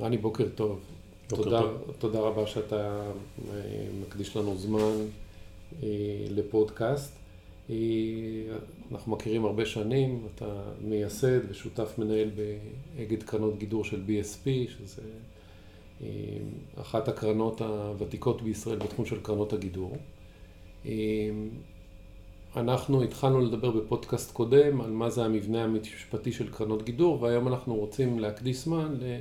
רני, בוקר טוב. בוקר תודה, טוב. תודה רבה שאתה אה, מקדיש לנו זמן אה, לפודקאסט. אה, אנחנו מכירים הרבה שנים, אתה מייסד ושותף מנהל באגד קרנות גידור של BSP, שזה אחת הקרנות הוותיקות בישראל בתחום של קרנות הגידור. אנחנו התחלנו לדבר בפודקאסט קודם על מה זה המבנה המשפטי של קרנות גידור, והיום אנחנו רוצים להקדיש זמן ל-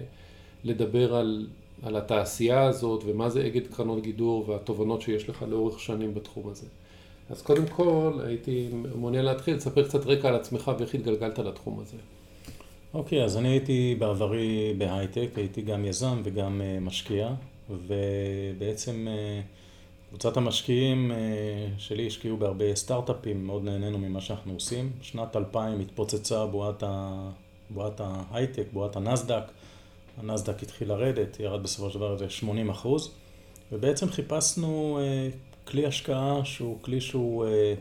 לדבר על, על התעשייה הזאת ומה זה אגד קרנות גידור והתובנות שיש לך לאורך שנים בתחום הזה. אז קודם כל הייתי מעוניין להתחיל, תספר קצת רקע על עצמך ואיך התגלגלת לתחום הזה. אוקיי, אז אני הייתי בעברי בהייטק, הייתי גם יזם וגם אה, משקיע, ובעצם אה, קבוצת המשקיעים אה, שלי השקיעו בהרבה סטארט-אפים, מאוד נהנינו ממה שאנחנו עושים. שנת 2000 התפוצצה. בועת ההייטק, בועת הנסדק, הנסדק התחיל לרדת, ירד בסופו של דבר ל-80 אחוז, ובעצם חיפשנו אה, כלי השקעה שהוא כלי שהוא אה,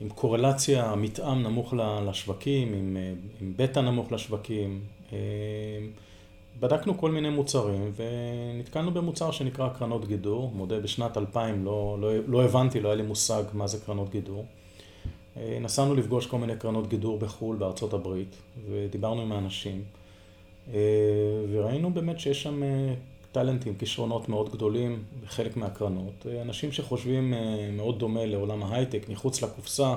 עם קורלציה, מתאם נמוך לשווקים, עם, אה, עם בטא נמוך לשווקים. אה, בדקנו כל מיני מוצרים ונתקלנו במוצר שנקרא קרנות גידור. מודה, בשנת 2000 לא, לא, לא הבנתי, לא היה לי מושג מה זה קרנות גידור. אה, נסענו לפגוש כל מיני קרנות גידור בחו"ל, בארצות הברית, ודיברנו עם האנשים. וראינו באמת שיש שם טאלנטים, כישרונות מאוד גדולים בחלק מהקרנות. אנשים שחושבים מאוד דומה לעולם ההייטק, מחוץ לקופסה,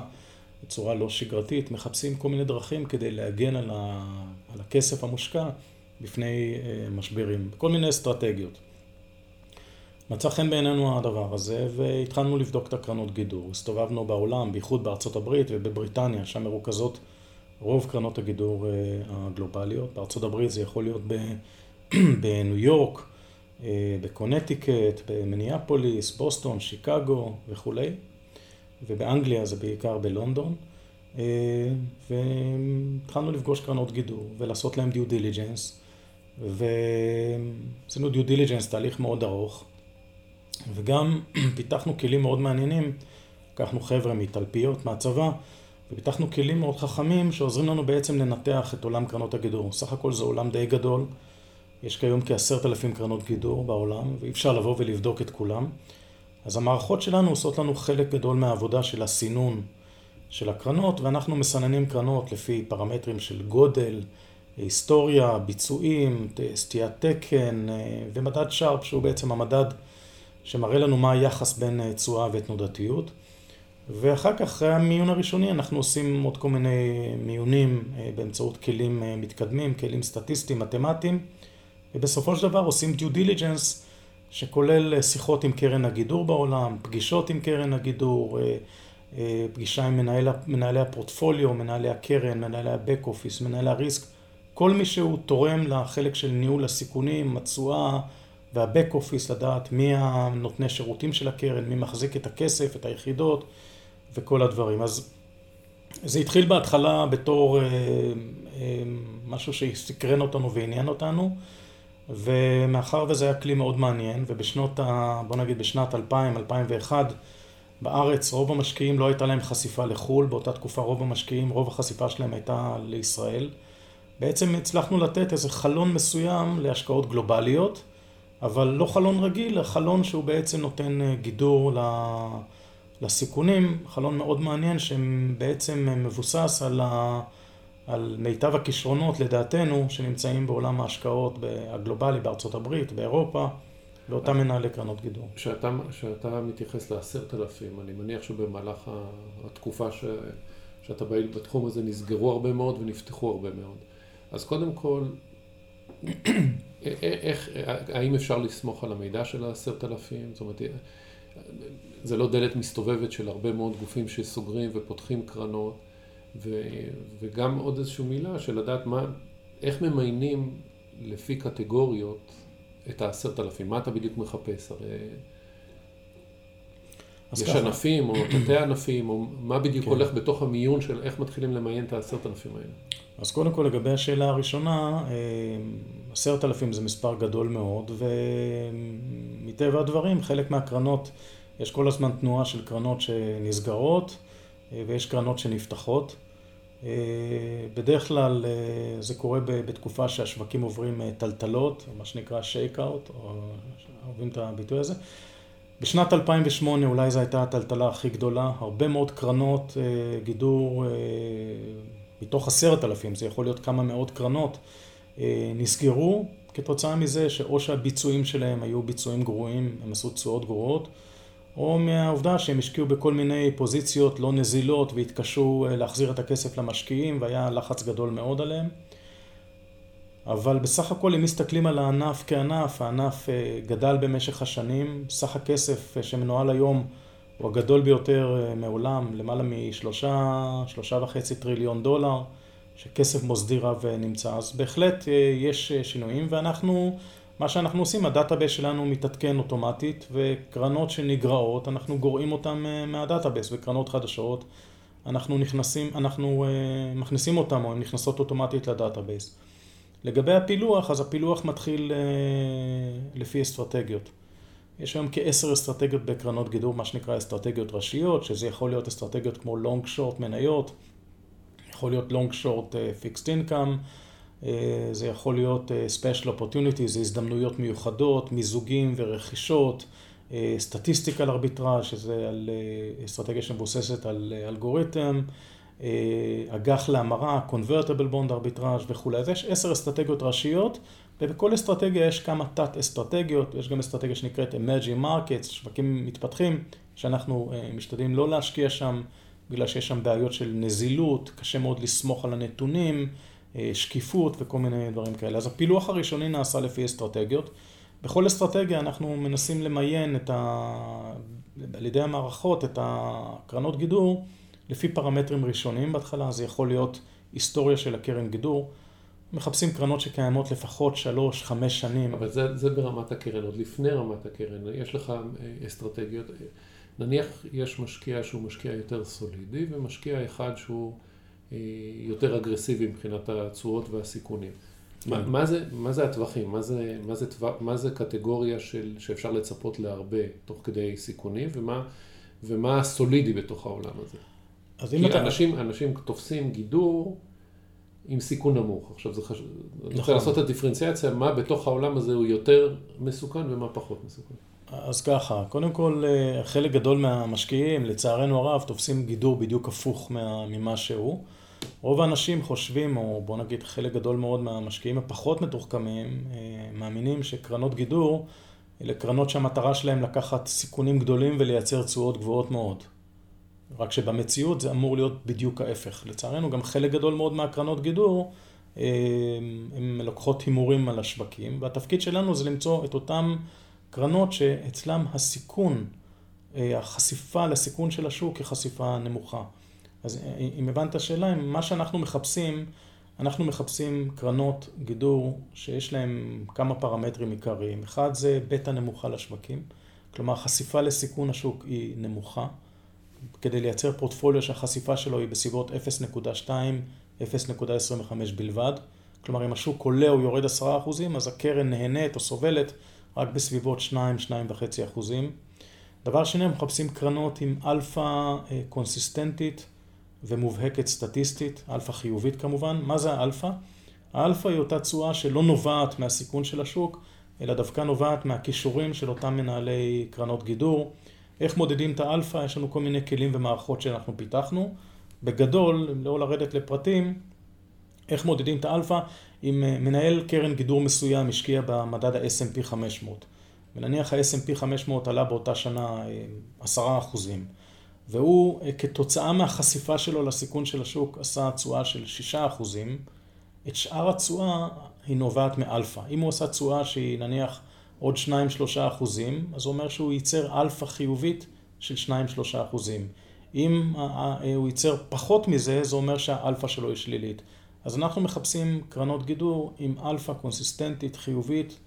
בצורה לא שגרתית, מחפשים כל מיני דרכים כדי להגן על, ה... על הכסף המושקע בפני משברים, כל מיני אסטרטגיות. מצא חן בעינינו הדבר הזה והתחלנו לבדוק את הקרנות גידור. הסתובבנו בעולם, בייחוד בארצות הברית ובבריטניה, שם מרוכזות רוב קרנות הגידור הגלובליות. בארצות הברית זה יכול להיות בניו יורק, בקונטיקט, במיניאפוליס, בוסטון, שיקגו וכולי, ובאנגליה זה בעיקר בלונדון, והתחלנו לפגוש קרנות גידור ולעשות להם due diligence, ועשינו due diligence תהליך מאוד ארוך, וגם פיתחנו כלים מאוד מעניינים, לקחנו חבר'ה מתלפיות, מהצבא, ופיתחנו כלים מאוד חכמים שעוזרים לנו בעצם לנתח את עולם קרנות הגידור. סך הכל זה עולם די גדול. יש כיום כעשרת אלפים קרנות גידור בעולם, ואי אפשר לבוא ולבדוק את כולם. אז המערכות שלנו עושות לנו חלק גדול מהעבודה של הסינון של הקרנות, ואנחנו מסננים קרנות לפי פרמטרים של גודל, היסטוריה, ביצועים, סטיית תקן ומדד שרפ, שהוא בעצם המדד שמראה לנו מה היחס בין תשואה ותנודתיות. ואחר כך, אחרי המיון הראשוני, אנחנו עושים עוד כל מיני מיונים באמצעות כלים מתקדמים, כלים סטטיסטיים, מתמטיים. ובסופו של דבר עושים due diligence שכולל שיחות עם קרן הגידור בעולם, פגישות עם קרן הגידור, פגישה עם מנהל, מנהלי הפורטפוליו, מנהלי הקרן, מנהלי ה back office, מנהלי ה risk, כל מי שהוא תורם לחלק של ניהול הסיכונים, התשואה והבק אופיס, לדעת מי הנותני שירותים של הקרן, מי מחזיק את הכסף, את היחידות וכל הדברים. אז זה התחיל בהתחלה בתור משהו שסקרן אותנו ועניין אותנו. ומאחר וזה היה כלי מאוד מעניין, ובשנות ה... בוא נגיד בשנת 2000-2001 בארץ רוב המשקיעים לא הייתה להם חשיפה לחו"ל, באותה תקופה רוב המשקיעים, רוב החשיפה שלהם הייתה לישראל. בעצם הצלחנו לתת איזה חלון מסוים להשקעות גלובליות, אבל לא חלון רגיל, חלון שהוא בעצם נותן גידור לסיכונים, חלון מאוד מעניין שבעצם מבוסס על ה... על מיטב הכישרונות לדעתנו שנמצאים בעולם ההשקעות הגלובלי בארצות הברית, באירופה, לאותם מנהלי קרנות גידור. כשאתה מתייחס לעשרת אלפים, אני מניח שבמהלך התקופה ש, שאתה פעיל בתחום הזה נסגרו הרבה מאוד ונפתחו הרבה מאוד. אז קודם כל, איך, האם אפשר לסמוך על המידע של העשרת אלפים? זאת אומרת, זה לא דלת מסתובבת של הרבה מאוד גופים שסוגרים ופותחים קרנות. ו, וגם עוד איזושהי מילה של לדעת מה, איך ממיינים לפי קטגוריות את העשרת אלפים, מה אתה בדיוק מחפש, הרי יש ככה. ענפים או תתי ענפים, או מה בדיוק כן. הולך בתוך המיון של איך מתחילים למיין את העשרת אלפים האלה. אז קודם כל לגבי השאלה הראשונה, עשרת אלפים זה מספר גדול מאוד, ומטבע הדברים חלק מהקרנות, יש כל הזמן תנועה של קרנות שנסגרות, ויש קרנות שנפתחות. בדרך כלל זה קורה בתקופה שהשווקים עוברים טלטלות, מה שנקרא שייק אאוט, אוהבים את הביטוי הזה. בשנת 2008 אולי זו הייתה הטלטלה הכי גדולה, הרבה מאוד קרנות גידור מתוך עשרת אלפים, זה יכול להיות כמה מאות קרנות, נסגרו כתוצאה מזה שאו שהביצועים שלהם היו ביצועים גרועים, הם עשו תשואות גרועות, או מהעובדה שהם השקיעו בכל מיני פוזיציות לא נזילות והתקשו אה, להחזיר את הכסף למשקיעים והיה לחץ גדול מאוד עליהם. אבל בסך הכל אם מסתכלים על הענף כענף, הענף אה, גדל במשך השנים, סך הכסף אה, שמנוהל היום הוא הגדול ביותר מעולם, למעלה משלושה, שלושה וחצי טריליון דולר. שכסף מוסדי רב נמצא, אז בהחלט יש שינויים ואנחנו, מה שאנחנו עושים, ה database שלנו מתעדכן אוטומטית וקרנות שנגרעות, אנחנו גורעים אותן אה, מה database וקרנות חדשות, אנחנו נכנסים, אנחנו מכניסים אותן או הן נכנסות אוטומטית ל database. לגבי הפילוח, אז הפילוח מתחיל לפי אסטרטגיות. יש היום כעשר אסטרטגיות בקרנות גידור, מה שנקרא אסטרטגיות ראשיות, שזה יכול להיות אסטרטגיות כמו long short מניות, יכול להיות long short uh, fixed income, uh, זה יכול להיות uh, special opportunity, זה הזדמנויות מיוחדות, מיזוגים ורכישות, statistical arbitrage, שזה על אסטרטגיה שמבוססת על אלגוריתם, אג"ח להמרה, convertible bond ארביטראז' וכולי. אז יש עשר אסטרטגיות ראשיות, ובכל אסטרטגיה יש כמה תת אסטרטגיות, יש גם אסטרטגיה שנקראת emerging markets, שווקים מתפתחים, שאנחנו משתדלים לא להשקיע שם. בגלל שיש שם בעיות של נזילות, קשה מאוד לסמוך על הנתונים, אה, שקיפות וכל מיני דברים כאלה. אז הפילוח הראשוני נעשה לפי אסטרטגיות. בכל אסטרטגיה אנחנו מנסים למיין את ה... על ידי המערכות את הקרנות גידור לפי פרמטרים ראשונים בהתחלה, זה יכול להיות היסטוריה של הקרן גידור. מחפשים קרנות שקיימות לפחות שלוש, חמש שנים. אבל זה, זה ברמת הקרן, עוד לפני רמת הקרן. יש לך אה, אסטרטגיות. נניח יש משקיע שהוא משקיע יותר סולידי ומשקיע אחד שהוא אה, יותר אגרסיבי מבחינת התשואות והסיכונים. מה, כן. מה, זה, מה זה הטווחים? מה זה, מה זה, טווח, מה זה קטגוריה של, שאפשר לצפות להרבה תוך כדי סיכונים ומה, ומה הסולידי בתוך העולם הזה? אז אם אתה... אנשים, אנשים תופסים גידור עם סיכון נמוך. עכשיו זה חשוב, נכון. אני רוצה לעשות את הדיפרנציאציה, מה בתוך העולם הזה הוא יותר מסוכן ומה פחות מסוכן. אז ככה, קודם כל אה, חלק גדול מהמשקיעים, לצערנו הרב, תופסים גידור בדיוק הפוך ממה שהוא. רוב האנשים חושבים, או בוא נגיד חלק גדול מאוד מהמשקיעים הפחות מתוחכמים, אה, מאמינים שקרנות גידור אלה קרנות שהמטרה שלהם לקחת סיכונים גדולים ולייצר תשואות גבוהות מאוד. רק שבמציאות זה אמור להיות בדיוק ההפך. לצערנו גם חלק גדול מאוד מהקרנות גידור אה, הן לוקחות הימורים על השווקים, והתפקיד שלנו זה למצוא את אותם קרנות שאצלם הסיכון, אה, החשיפה לסיכון של השוק היא חשיפה נמוכה. אז אה, אם הבנת השאלה, מה שאנחנו מחפשים, אנחנו מחפשים קרנות גידור שיש להן כמה פרמטרים עיקריים. אחד זה בטא נמוכה לשווקים, כלומר חשיפה לסיכון השוק היא נמוכה. כדי לייצר פורטפוליו שהחשיפה שלו היא בסביבות 0.2, 0.25 בלבד. כלומר, אם השוק עולה או יורד 10%, אז הקרן נהנית או סובלת רק בסביבות 2-2.5 אחוזים. דבר שני, מחפשים קרנות עם אלפא אה, קונסיסטנטית ומובהקת סטטיסטית, אלפא חיובית כמובן. מה זה האלפא? האלפא היא אותה תשואה שלא נובעת מהסיכון של השוק, אלא דווקא נובעת מהכישורים של אותם מנהלי קרנות גידור. איך מודדים את האלפא? יש לנו כל מיני כלים ומערכות שאנחנו פיתחנו. בגדול, לא לרדת לפרטים, איך מודדים את האלפא? אם אה, מנהל קרן גידור מסוים השקיע במדד ה-S&P 500, ונניח ה-S&P 500 עלה באותה שנה 10 אה, אחוזים, והוא אה, כתוצאה מהחשיפה שלו לסיכון של השוק עשה תשואה של 6 אחוזים, את שאר התשואה היא נובעת מאלפא. אם הוא עשה תשואה שהיא נניח עוד 2-3 אחוזים, אז הוא אומר שהוא ייצר אלפא חיובית של 2-3 אחוזים. אם הוא ייצר פחות מזה, זה אומר שהאלפא שלו היא שלילית. אז אנחנו מחפשים קרנות גידור עם אלפא קונסיסטנטית חיובית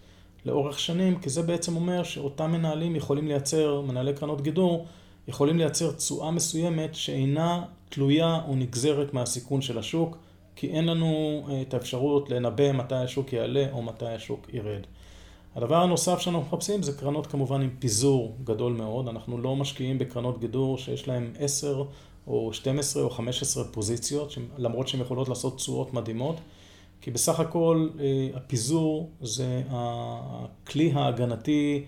לאורך שנים, כי זה בעצם אומר שאותם מנהלים יכולים לייצר, מנהלי קרנות גידור, יכולים לייצר תשואה מסוימת שאינה תלויה או נגזרת מהסיכון של השוק, כי אין לנו אה, את האפשרות לנבא מתי השוק יעלה או מתי השוק ירד. הדבר הנוסף שאנחנו מחפשים זה קרנות כמובן עם פיזור גדול מאוד, אנחנו לא משקיעים בקרנות גידור שיש להן 10 או 12 או 15 פוזיציות, למרות שהן יכולות לעשות תשואות מדהימות, כי בסך הכל אה, הפיזור זה הכלי ההגנתי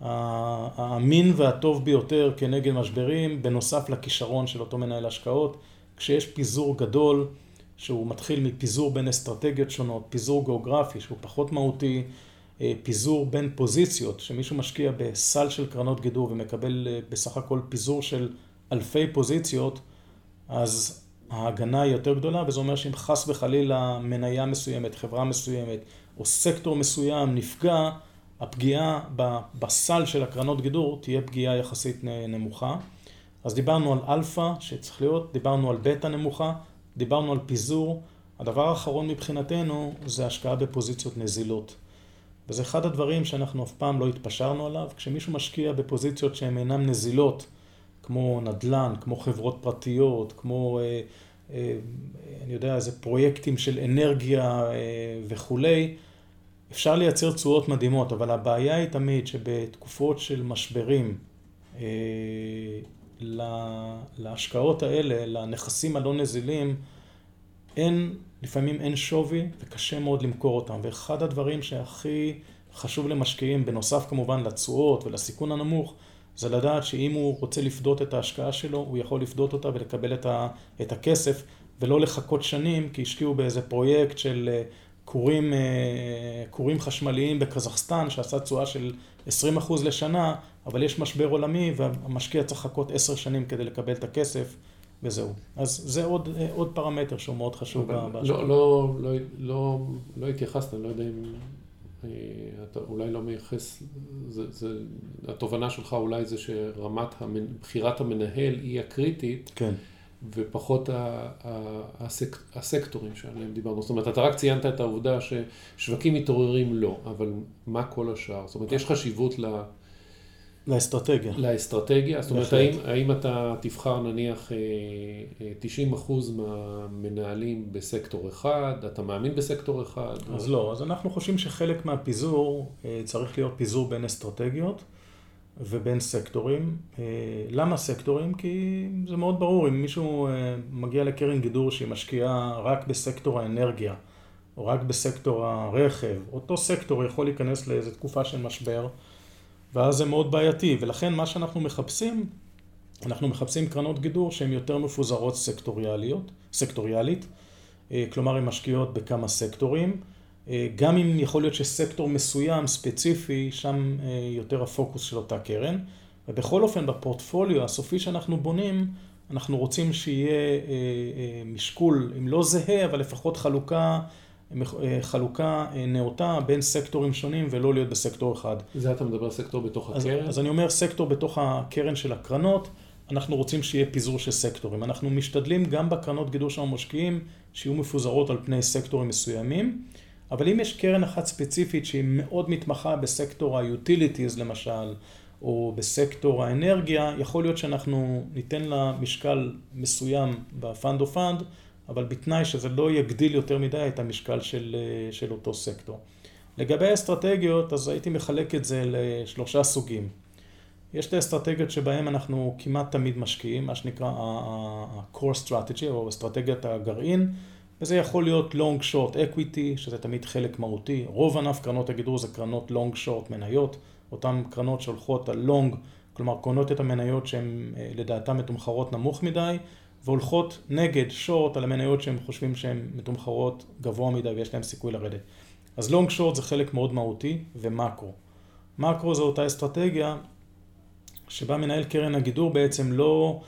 האמין והטוב ביותר כנגד משברים, בנוסף לכישרון של אותו מנהל השקעות. כשיש פיזור גדול, שהוא מתחיל מפיזור בין אסטרטגיות שונות, פיזור גיאוגרפי שהוא פחות מהותי, אה, פיזור בין פוזיציות, שמישהו משקיע בסל של קרנות גידור ומקבל אה, בסך הכל פיזור של אלפי פוזיציות, אז ההגנה היא יותר גדולה, וזה אומר שאם חס וחלילה מניה מסוימת, חברה מסוימת, או סקטור מסוים נפגע, הפגיעה בסל של הקרנות גידור תהיה פגיעה יחסית נמוכה. אז דיברנו על אלפא שצריך להיות, דיברנו על בטא נמוכה, דיברנו על פיזור. הדבר האחרון מבחינתנו זה השקעה בפוזיציות נזילות. וזה אחד הדברים שאנחנו אף פעם לא התפשרנו עליו. כשמישהו משקיע בפוזיציות שהן אינן נזילות, כמו נדל"ן, כמו חברות פרטיות, כמו, אה, אה, אני יודע, איזה פרויקטים של אנרגיה אה, וכולי, אפשר לייצר תשואות מדהימות, אבל הבעיה היא תמיד שבתקופות של משברים, להשקעות האלה, לנכסים הלא נזילים, אין, לפעמים אין שווי וקשה מאוד למכור אותם. ואחד הדברים שהכי חשוב למשקיעים, בנוסף כמובן לתשואות ולסיכון הנמוך, זה לדעת שאם הוא רוצה לפדות את ההשקעה שלו, הוא יכול לפדות אותה ולקבל את, ה, את הכסף, ולא לחכות שנים, כי השקיעו באיזה פרויקט של אה, כורים, אה, כורים חשמליים בקזחסטן, שעשה תשואה של 20% לשנה, אבל יש משבר עולמי והמשקיע צריך לחכות 10 שנים כדי לקבל את הכסף. וזהו. אז זה עוד, אה, עוד פרמטר שהוא מאוד חשוב בהשקעה. לא, לא, לא, לא, לא התייחסת, אני לא יודע אם אתה אולי לא מייחס, זה, זה, התובנה שלך אולי זה שרמת המנ, בחירת המנהל היא הקריטית, כן. ופחות הסק, הסקטורים שעליהם דיברנו. זאת אומרת, אתה רק ציינת את העובדה ששווקים מתעוררים לא, אבל מה כל השאר? זאת אומרת, יש חשיבות ל... לאסטרטגיה. לאסטרטגיה, זאת אומרת, האם, האם אתה תבחר נניח 90 אה, אה, אחוז מהמנהלים בסקטור אחד, אתה מאמין בסקטור אחד? אז או... לא, אז אנחנו חושבים שחלק מהפיזור אה, צריך להיות פיזור בין אסטרטגיות ובין סקטורים. למה סקטורים? כי זה מאוד ברור, אם מישהו מגיע לקרן גידור שהיא משקיעה רק בסקטור האנרגיה, או רק בסקטור הרכב, אותו סקטור יכול להיכנס לאיזו תקופה של משבר. ואז זה מאוד בעייתי, ולכן מה שאנחנו מחפשים, אנחנו מחפשים קרנות גידור שהן יותר מפוזרות סקטוריאליות, סקטוריאלית, אה, כלומר הן משקיעות בכמה סקטורים, אה, גם אם יכול להיות שסקטור מסוים, ספציפי, שם אה, יותר הפוקוס של אותה קרן, ובכל אופן בפורטפוליו הסופי שאנחנו בונים, אנחנו רוצים שיהיה משקול, אם לא זהה, אבל לפחות חלוקה אה, חלוקה אה, נאותה בין סקטורים שונים ולא להיות בסקטור אחד. זה אתה מדבר סקטור בתוך הקרן? אז, אז אני אומר סקטור בתוך הקרן של הקרנות, אנחנו רוצים שיהיה פיזור של סקטורים. אנחנו משתדלים גם בקרנות גידור שאנחנו משקיעים, שיהיו מפוזרות על פני סקטורים מסוימים, אבל אם יש קרן אחת ספציפית שהיא מאוד מתמחה בסקטור ה-utilities למשל, או בסקטור האנרגיה, יכול להיות שאנחנו ניתן לה משקל מסוים ב fund of funds, אבל בתנאי שזה לא יגדיל יותר מדי את המשקל של, אה, של אותו סקטור. לגבי האסטרטגיות, אז הייתי מחלק את זה לשלושה סוגים. יש את האסטרטגיות שבהן אנחנו כמעט תמיד משקיעים, מה שנקרא ה-core strategy או אסטרטגיית הגרעין, וזה יכול להיות long short equity, שזה תמיד חלק מהותי. רוב ענף קרנות הגידור זה קרנות long short מניות, אותן קרנות שהולכות על long, כלומר קונות את המניות שהן אה, לדעתן מתומחרות נמוך מדי, והולכות נגד שורט על המניות שהם חושבים שהן מתומחרות גבוה מדי ויש להם סיכוי לרדת. אז לונג שורט זה חלק מאוד מהותי ומקרו. מקרו זה אותה אסטרטגיה שבה מנהל קרן הגידור בעצם לא,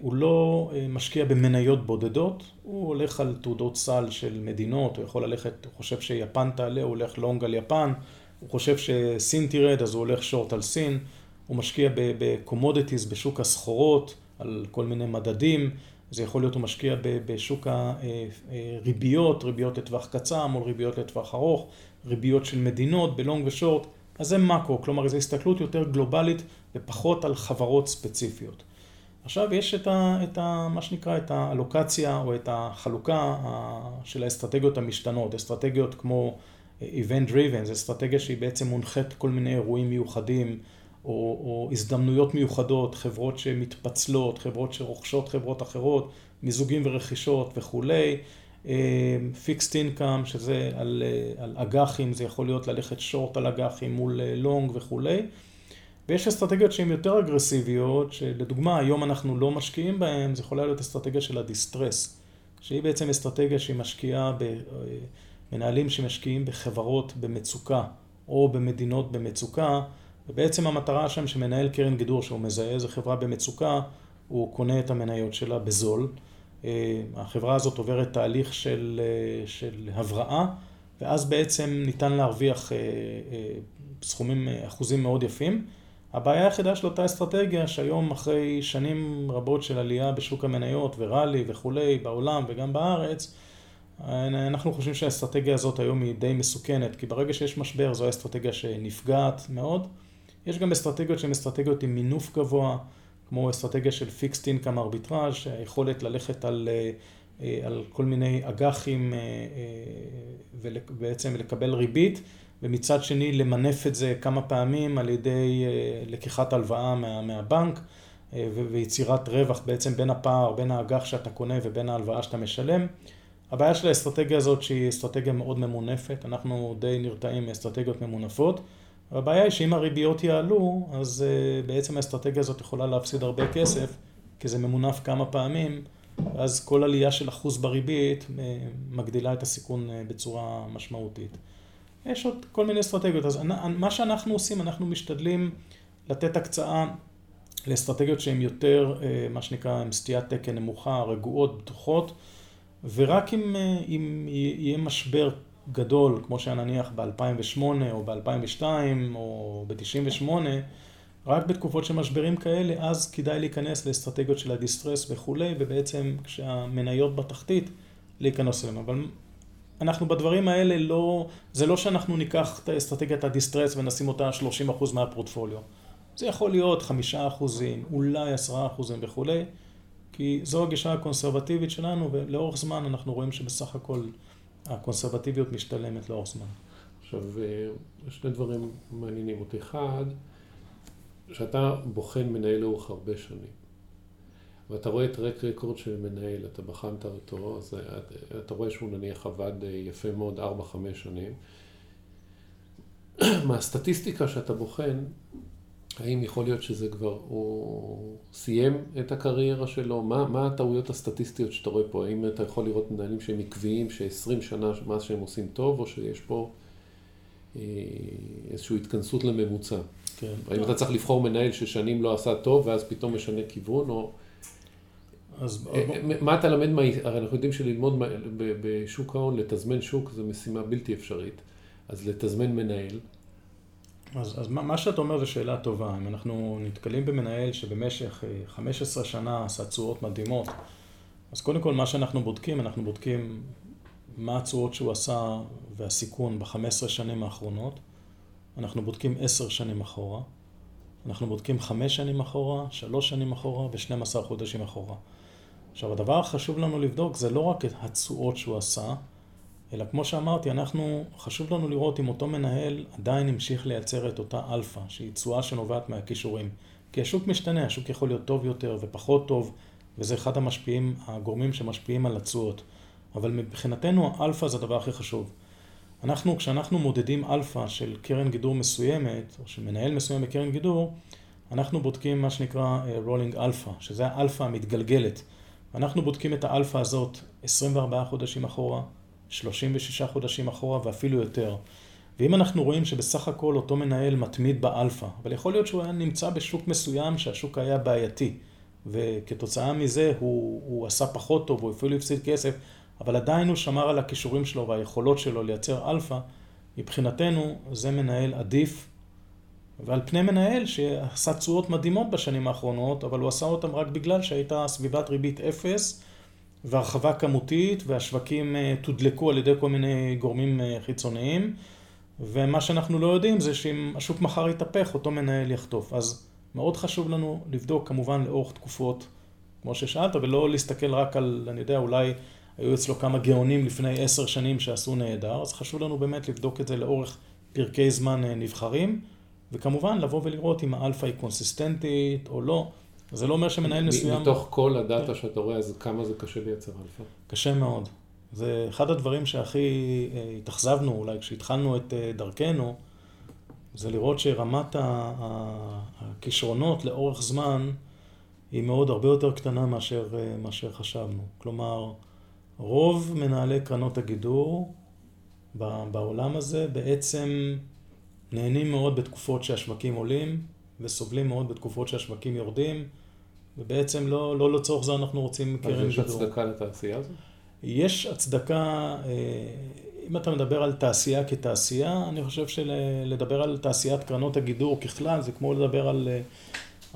הוא לא אה, משקיע במניות בודדות, הוא הולך על תעודות סל של מדינות, הוא יכול ללכת, הוא חושב שיפן תעלה, הוא הולך לונג על יפן, הוא חושב שסין תרד אז הוא הולך שורט על סין, הוא משקיע ב commodities בשוק הסחורות, על כל מיני מדדים, זה יכול להיות הוא משקיע בשוק הריביות, ריביות לטווח קצר מול ריביות לטווח ארוך, ריביות של מדינות ב long ו short, אז זה מקרו, כלומר זו הסתכלות יותר גלובלית ופחות על חברות ספציפיות. עכשיו יש את, ה, את ה, מה שנקרא את האלוקציה או את החלוקה של האסטרטגיות המשתנות, אסטרטגיות כמו event driven, זו אסטרטגיה שהיא בעצם מונחית כל מיני אירועים מיוחדים או, או הזדמנויות מיוחדות, חברות שמתפצלות, חברות שרוכשות חברות אחרות, מיזוגים ורכישות וכולי, fixed income, שזה על, על אג"חים, זה יכול להיות ללכת short על אג"חים מול long וכולי. ויש אסטרטגיות שהן יותר אגרסיביות, שלדוגמה היום אנחנו לא משקיעים בהן, זה יכולה להיות אסטרטגיה של ה distress, שהיא בעצם אסטרטגיה שהיא משקיעה במנהלים שמשקיעים בחברות במצוקה או במדינות במצוקה, ובעצם המטרה שם שמנהל קרן גידור שהוא מזהה איזה חברה במצוקה, הוא קונה את המניות שלה בזול. אה, החברה הזאת עוברת תהליך של, אה, של הבראה, ואז בעצם ניתן להרוויח אה, סכומים, אחוזים מאוד יפים. הבעיה היחידה של אותה אסטרטגיה, שהיום אחרי שנים רבות של עלייה בשוק המניות וראלי וכולי, בעולם וגם בארץ, אנחנו חושבים שהאסטרטגיה הזאת היום היא די מסוכנת, כי ברגע שיש משבר זו אסטרטגיה שנפגעת מאוד. יש גם אסטרטגיות שהן אסטרטגיות עם מינוף גבוה, כמו אסטרטגיה של פיקסט אינקאם ארביטראז', היכולת ללכת על, אה, על כל מיני אג"חים אה, אה, ובעצם לקבל ריבית. ומצד שני למנף את זה כמה פעמים על ידי אה, לקיחת הלוואה מה, מהבנק אה, ויצירת רווח בעצם בין הפער, בין האג"ח שאתה קונה ובין ההלוואה שאתה משלם. הבעיה של האסטרטגיה הזאת שהיא אסטרטגיה מאוד ממונפת, אנחנו די נרתעים מאסטרטגיות ממונפות. הבעיה היא שאם הריביות יעלו, אז אה, בעצם האסטרטגיה הזאת יכולה להפסיד הרבה כסף, כי זה ממונף כמה פעמים, ואז כל עלייה של אחוז בריבית מגדילה את הסיכון בצורה משמעותית. יש עוד כל מיני אסטרטגיות. אז מה שאנחנו עושים, אנחנו משתדלים לתת הקצאה לאסטרטגיות שהן יותר, אה, מה שנקרא, עם סטיית תקן נמוכה, רגועות, בטוחות, ורק אם, אה, אם יהיה משבר גדול, כמו שהיה נניח ב-2008 או ב-2002 או ב-98, רק בתקופות של משברים כאלה, אז כדאי להיכנס לאסטרטגיות של הדיסטרס וכולי, ובעצם כשהמניות בתחתית, להיכנס אליהם. אבל אנחנו בדברים האלה לא, זה לא שאנחנו ניקח את אסטרטגיית הדיסטרס ונשים אותה 30% מהפורטפוליו. זה יכול להיות 5%, אולי 10% וכולי, כי זו הגישה הקונסרבטיבית שלנו, ולאורך זמן אנחנו רואים שבסך הכל הקונסרבטיביות משתלמת לאורך זמן. עכשיו, אה, שני דברים מעניינים אותי. אחד, שאתה בוחן מנהל לאורך הרבה שנים. ואתה רואה את רק רקורד של מנהל, אתה בחנת אותו, אז אתה רואה שהוא נניח עבד אה, יפה מאוד 4-5 שנים. מהסטטיסטיקה שאתה בוחן, האם יכול להיות שזה כבר, הוא סיים את הקריירה שלו? מה, מה הטעויות הסטטיסטיות שאתה רואה פה? האם אתה יכול לראות מנהלים שהם עקביים, ש-20 שנה מה שהם עושים טוב, או שיש פה אה, איזושהי התכנסות לממוצע? כן. האם אתה צריך לבחור מנהל ששנים לא עשה טוב, ואז פתאום משנה כיוון, או... אז... אה, אה, מה אתה למד. הרי אנחנו יודעים שללמוד בשוק ההון, לתזמן שוק, זו משימה בלתי אפשרית. אז לתזמן מנהל. אז, אז מה, מה שאתה אומר זו שאלה טובה. אם אנחנו נתקלים במנהל שבמשך 15 אה, שנה עשה תשואות מדהימות, אז קודם כל מה שאנחנו בודקים, אנחנו בודקים מה התשואות שהוא עשה והסיכון ב-15 שנים האחרונות. אנחנו בודקים 10 שנים אחורה. אנחנו בודקים 5 שנים אחורה, 3 שנים אחורה ו-12 חודשים אחורה. עכשיו, הדבר החשוב לנו לבדוק זה לא רק את התשואות שהוא עשה, אלא כמו שאמרתי, אנחנו, חשוב לנו לראות אם אותו מנהל עדיין המשיך לייצר את אותה אלפא, שהיא תשואה שנובעת מהכישורים. כי השוק משתנה, השוק יכול להיות טוב יותר ופחות טוב, וזה אחד המשפיעים, הגורמים שמשפיעים על התשואות. אבל מבחינתנו האלפא זה הדבר הכי חשוב. אנחנו, כשאנחנו מודדים אלפא של קרן גידור מסוימת, או של מנהל מסוים בקרן גידור, אנחנו בודקים מה שנקרא rolling אה, אלפא, שזה האלפא המתגלגלת. אנחנו בודקים את האלפא הזאת 24 חודשים אחורה, 36 חודשים אחורה ואפילו יותר. ואם אנחנו רואים שבסך הכל אותו מנהל מתמיד באלפא, אבל יכול להיות שהוא היה נמצא בשוק מסוים שהשוק היה בעייתי, וכתוצאה מזה הוא, הוא עשה פחות טוב, הוא אפילו הפסיד כסף, אבל עדיין הוא שמר על הכישורים שלו והיכולות שלו לייצר אלפא, מבחינתנו זה מנהל עדיף ועל פני מנהל שעשה תשואות מדהימות בשנים האחרונות, אבל הוא עשה אותם רק בגלל שהייתה סביבת ריבית אפס והרחבה כמותית והשווקים אה, תודלקו על ידי כל מיני גורמים אה, חיצוניים ומה שאנחנו לא יודעים זה שאם השוק מחר יתהפך אותו מנהל יחטוף. אז מאוד חשוב לנו לבדוק כמובן לאורך תקופות כמו ששאלת ולא להסתכל רק על, אני יודע, אולי היו אצלו כמה גאונים לפני עשר שנים שעשו נהדר, אז חשוב לנו באמת לבדוק את זה לאורך פרקי זמן אה, נבחרים. וכמובן לבוא ולראות אם האלפא היא קונסיסטנטית או לא. זה לא אומר שמנהל מסוים... מתוך כל הדאטה שאתה רואה, אז כמה זה קשה לייצר אלפא? קשה מאוד. זה אחד הדברים שהכי אה, התאכזבנו אולי כשהתחלנו את אה, דרכנו, זה לראות שרמת הכישרונות לאורך זמן היא מאוד הרבה יותר קטנה מאשר, אה, מאשר חשבנו. כלומר, רוב מנהלי קרנות הגידור בעולם הזה בעצם נהנים מאוד בתקופות שהשווקים עולים וסובלים מאוד בתקופות שהשווקים יורדים ובעצם לא, לא לצורך זה אנחנו רוצים קרן גידור. אז יש הצדקה לתעשייה הזאת? יש הצדקה, אה, אם אתה מדבר על תעשייה כתעשייה, אני חושב שלדבר על תעשיית קרנות הגידור ככלל זה כמו לדבר על, אה,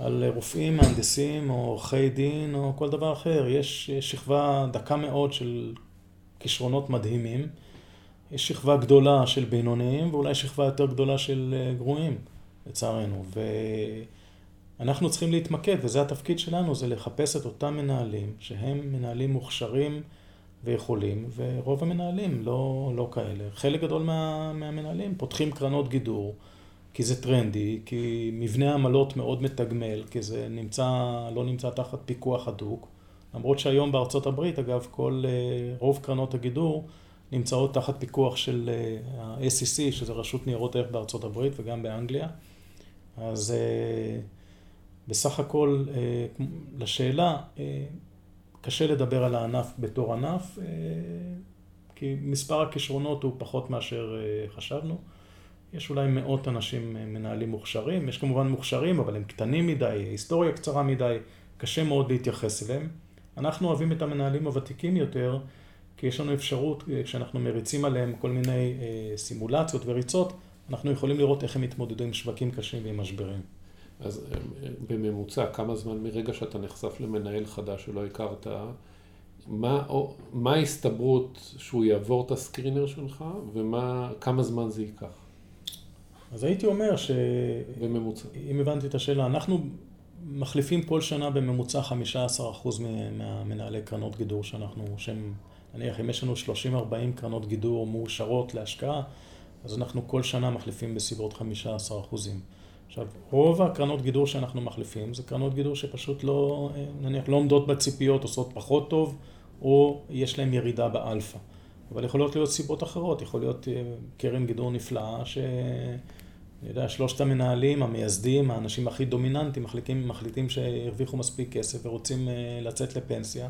על רופאים, מהנדסים או עורכי דין או כל דבר אחר. יש שכבה דקה מאוד של כישרונות מדהימים, יש שכבה גדולה של בינוניים ואולי שכבה יותר גדולה של אה, גרועים, לצערנו. ואנחנו צריכים להתמקד, וזה התפקיד שלנו, זה לחפש את אותם מנהלים שהם מנהלים מוכשרים. ויכולים, ורוב המנהלים לא, לא כאלה. חלק גדול מה, מהמנהלים פותחים קרנות גידור, כי זה טרנדי, כי מבנה עמלות מאוד מתגמל, כי זה נמצא, לא נמצא תחת פיקוח הדוק. למרות שהיום בארצות הברית, אגב, כל, אה, רוב קרנות הגידור נמצאות תחת פיקוח של ה-SEC, שזה רשות ניירות ערך בארצות הברית וגם באנגליה. אז אה, בסך הכל, אה, לשאלה, קשה לדבר על הענף בתור ענף, אה, כי מספר הכישרונות הוא פחות מאשר אה, חשבנו. יש אולי מאות אנשים אה, מנהלים מוכשרים, יש כמובן מוכשרים, אבל הם קטנים מדי, היסטוריה קצרה מדי, קשה מאוד להתייחס אליהם. אנחנו אוהבים את המנהלים הוותיקים יותר, כי יש לנו אפשרות, כשאנחנו מריצים עליהם כל מיני סימולציות וריצות, אנחנו יכולים לראות איך הם מתמודדים עם שווקים קשים ועם משברים. אז אה, בממוצע, כמה זמן מרגע שאתה נחשף למנהל חדש שלא הכרת, מה, או, מה ההסתברות שהוא יעבור את הסקרינר שלך, וכמה זמן זה ייקח? אז הייתי אומר ש... בממוצע. אם הבנתי את השאלה, אנחנו מחליפים כל שנה בממוצע 15% מהמנהלי קרנות גידור שאנחנו, שהם, נניח אם יש לנו 30-40 קרנות גידור מאושרות להשקעה, אז אנחנו כל שנה מחליפים בסביבות 15 אחוזים. עכשיו, רוב הקרנות גידור שאנחנו מחליפים זה קרנות גידור שפשוט לא, נניח, לא עומדות בציפיות, עושות פחות טוב, או יש להן ירידה באלפא. אבל יכולות להיות סיבות אחרות, יכול להיות אה, קרן גידור נפלאה, ש... אני יודע, שלושת המנהלים, המייסדים, האנשים הכי דומיננטיים, מחליטים, מחליטים שהרוויחו מספיק כסף ורוצים אה, לצאת לפנסיה,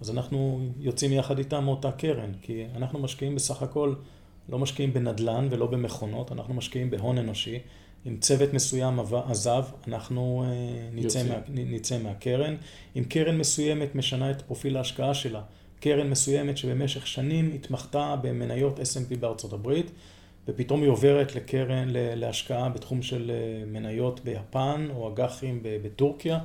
אז אנחנו יוצאים יחד איתם מאותה קרן, כי אנחנו משקיעים בסך הכל, לא משקיעים בנדל"ן ולא במכונות, אנחנו משקיעים בהון אנושי. אם צוות מסוים עזב, אנחנו אה, נצא, מה, נצא מהקרן. אם קרן מסוימת משנה את פרופיל ההשקעה שלה, קרן מסוימת שבמשך שנים התמחתה במניות S&P בארצות הברית, ופתאום היא עוברת לקרן להשקעה בתחום של אה, מניות ביפן או אג"חים בטורקיה,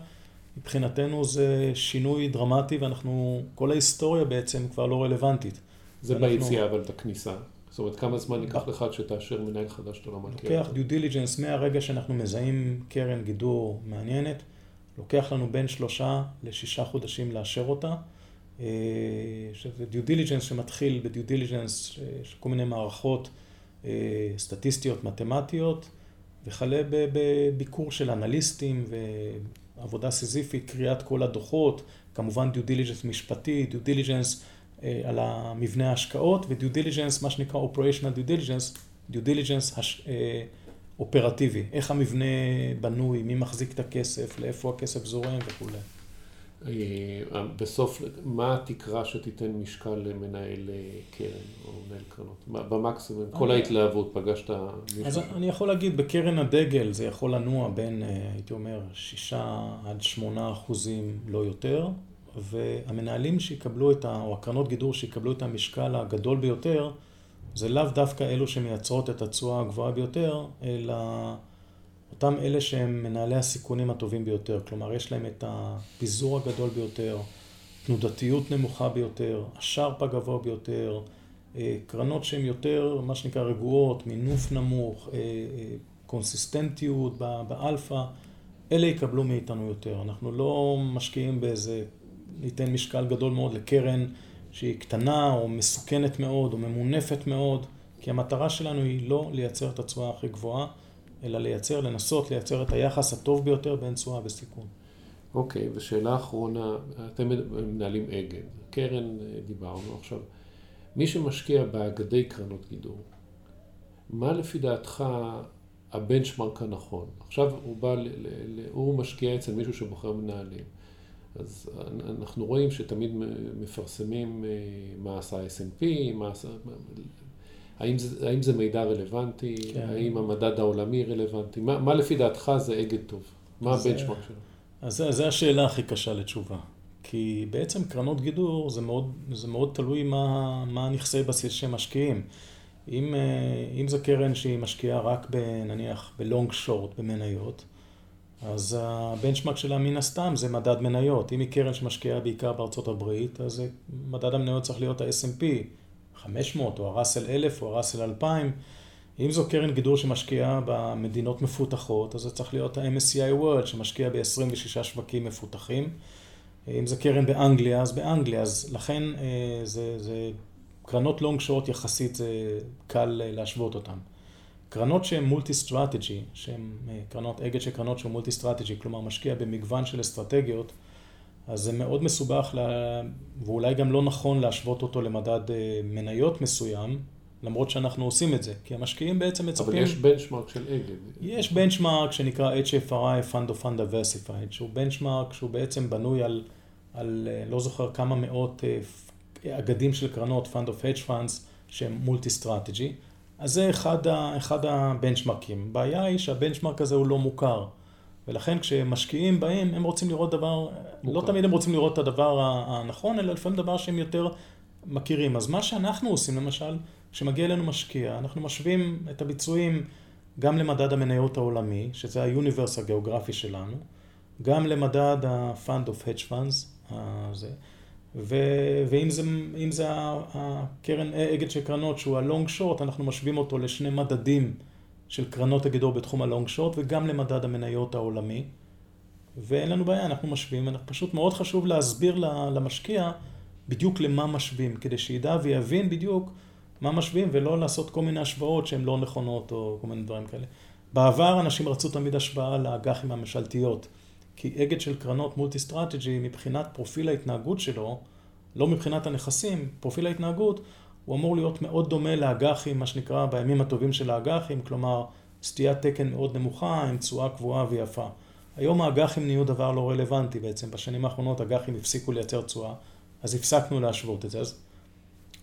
מבחינתנו זה שינוי דרמטי ואנחנו, כל ההיסטוריה בעצם כבר לא רלוונטית. זה ואנחנו... ביציאה אבל את הכניסה. זאת אומרת, כמה זמן ייקח לך עד שתאשר מנהל חדש שאתה לא מכיר? לוקח דיו דיליג'נס מהרגע שאנחנו מזהים קרן גידור מעניינת, לוקח לנו בין שלושה לשישה חודשים לאשר אותה. שזה due diligence שמתחיל ב due diligence של כל מיני מערכות אה, סטטיסטיות, מתמטיות, וכלה בביקור של אנליסטים ועבודה סיזיפית, קריאת כל הדוחות, כמובן due diligence משפטי, due diligence אה, על המבנה ההשקעות ו due diligence, מה שנקרא operational due diligence, due diligence אופרטיבי, איך המבנה בנוי, מי מחזיק את הכסף, לאיפה הכסף זורם וכולי. אה, בסוף, מה התקרה שתיתן משקל למנהל אה, קרן או מנהל קרנות? במקסימום, כל ההתלהבות, פגשת מישהו? אז אני יכול להגיד, בקרן הדגל זה יכול לנוע בין, הייתי אומר, שישה עד שמונה אחוזים, לא יותר. והמנהלים שיקבלו את ה... או הקרנות גידור שיקבלו את המשקל הגדול ביותר, זה לאו דווקא אלו שמייצרות את התשואה הגבוהה ביותר, אלא אותם אלה שהם מנהלי הסיכונים הטובים ביותר. כלומר, יש להם את הפיזור הגדול ביותר, תנודתיות נמוכה ביותר, השרפ הגבוה ביותר, אה, קרנות שהן יותר, מה שנקרא, רגועות, מינוף נמוך, אה, אה, קונסיסטנטיות באלפא, אלה יקבלו מאיתנו יותר. אנחנו לא משקיעים באיזה ניתן משקל גדול מאוד לקרן שהיא קטנה או מסוכנת מאוד או ממונפת מאוד, כי המטרה שלנו היא לא לייצר את התשואה הכי גבוהה, אלא לייצר, לנסות לייצר את היחס הטוב ביותר בין תשואה וסיכון. אוקיי, okay, ושאלה אחרונה, אתם מנהלים אגד, קרן דיברנו עכשיו, מי שמשקיע באגדי קרנות גידור, מה לפי דעתך הבנצ'מרק הנכון? עכשיו הוא בא, ל, ל, ל, הוא משקיע אצל מישהו שבוחר מנהלים. אז אנחנו רואים שתמיד מפרסמים אה, מה עשה S&P, מה עשה... האם זה, האם זה מידע רלוונטי? כן. האם המדד העולמי רלוונטי? מה, מה לפי דעתך זה אגד טוב? מה הבנצ'מרק שלו? אז זו השאלה הכי קשה לתשובה. כי בעצם קרנות גידור זה מאוד, זה מאוד תלוי מה, מה הנכסי בסיס שהם משקיעים. אם, אה, אם זו קרן שהיא משקיעה רק נניח בלונג שורט במניות, אז הבנצ'מארק שלה מן הסתם זה מדד מניות. אם היא קרן שמשקיעה בעיקר בארצות הברית, אז מדד המניות צריך להיות ה-S&P 500 או הראסל 1000 או הראסל 2000. אם זו קרן גידור שמשקיעה במדינות מפותחות, אז זה צריך להיות ה-MSCI World שמשקיע ב-26 שווקים מפותחים. אם זה קרן באנגליה, אז באנגליה. אז לכן אה, זה, זה קרנות לונג שורט יחסית זה קל אה, להשוות אותן. קרנות שהן multi strategy, שהן אה, קרנות אגד של קרנות שהן multi strategy, כלומר משקיע במגוון של אסטרטגיות, אז זה מאוד מסובך לה... ואולי גם לא נכון להשוות אותו למדד אה, מניות מסוים, למרות שאנחנו עושים את זה, כי המשקיעים בעצם מצפים... אבל יש benchmark של אגד. יש benchmark שנקרא HFRI Fund of Fund Diversified, שהוא benchmark שהוא בעצם בנוי על, על לא זוכר כמה מאות אגדים של קרנות, Fund of Hedge Funds, שהם multi strategy. אז זה אחד, ה, אחד הבנצ'מרקים. הבעיה היא שה benchmark הזה הוא לא מוכר. ולכן כשמשקיעים בהם, הם רוצים לראות דבר, מוכר. לא תמיד הם רוצים לראות את הדבר הנכון, אלא לפעמים דבר שהם יותר מכירים. אז מה שאנחנו עושים למשל, כשמגיע אלינו משקיע, אנחנו משווים את הביצועים גם למדד המניות העולמי, שזה ה universe הגיאוגרפי שלנו, גם למדד ה-Fund of Hedge Funds, הזה, ו- ואם זה, זה הקרן אגד של קרנות שהוא הלונג שורט, אנחנו משווים אותו לשני מדדים של קרנות הגידור בתחום הלונג שורט וגם למדד המניות העולמי. ואין לנו בעיה, אנחנו משווים, פשוט מאוד חשוב להסביר למשקיע בדיוק למה משווים, כדי שידע ויבין בדיוק מה משווים ולא לעשות כל מיני השוואות שהן לא נכונות או כל מיני דברים כאלה. בעבר אנשים רצו תמיד השוואה לאג"חים הממשלתיות. כי אגד של קרנות multi strategy מבחינת פרופיל ההתנהגות שלו, לא מבחינת הנכסים, פרופיל ההתנהגות, הוא אמור להיות מאוד דומה לאג"חים, מה שנקרא בימים הטובים של האג"חים, כלומר סטיית תקן מאוד נמוכה עם תשואה קבועה ויפה. היום האג"חים נהיו דבר לא רלוונטי בעצם, בשנים האחרונות אג"חים הפסיקו לייצר תשואה, אז הפסקנו להשוות את זה. אז,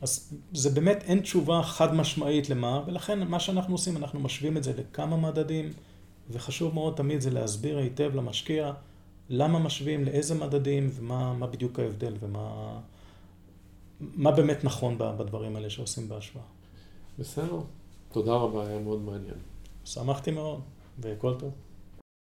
אז זה באמת אין תשובה חד משמעית למה, ולכן מה שאנחנו עושים, אנחנו משווים את זה לכמה מדדים. וחשוב מאוד תמיד זה להסביר היטב למשקיע למה משווים, לאיזה מדדים ומה בדיוק ההבדל ומה מה באמת נכון בדברים האלה שעושים בהשוואה. בסדר, תודה רבה, היה מאוד מעניין. שמחתי מאוד, וכל טוב.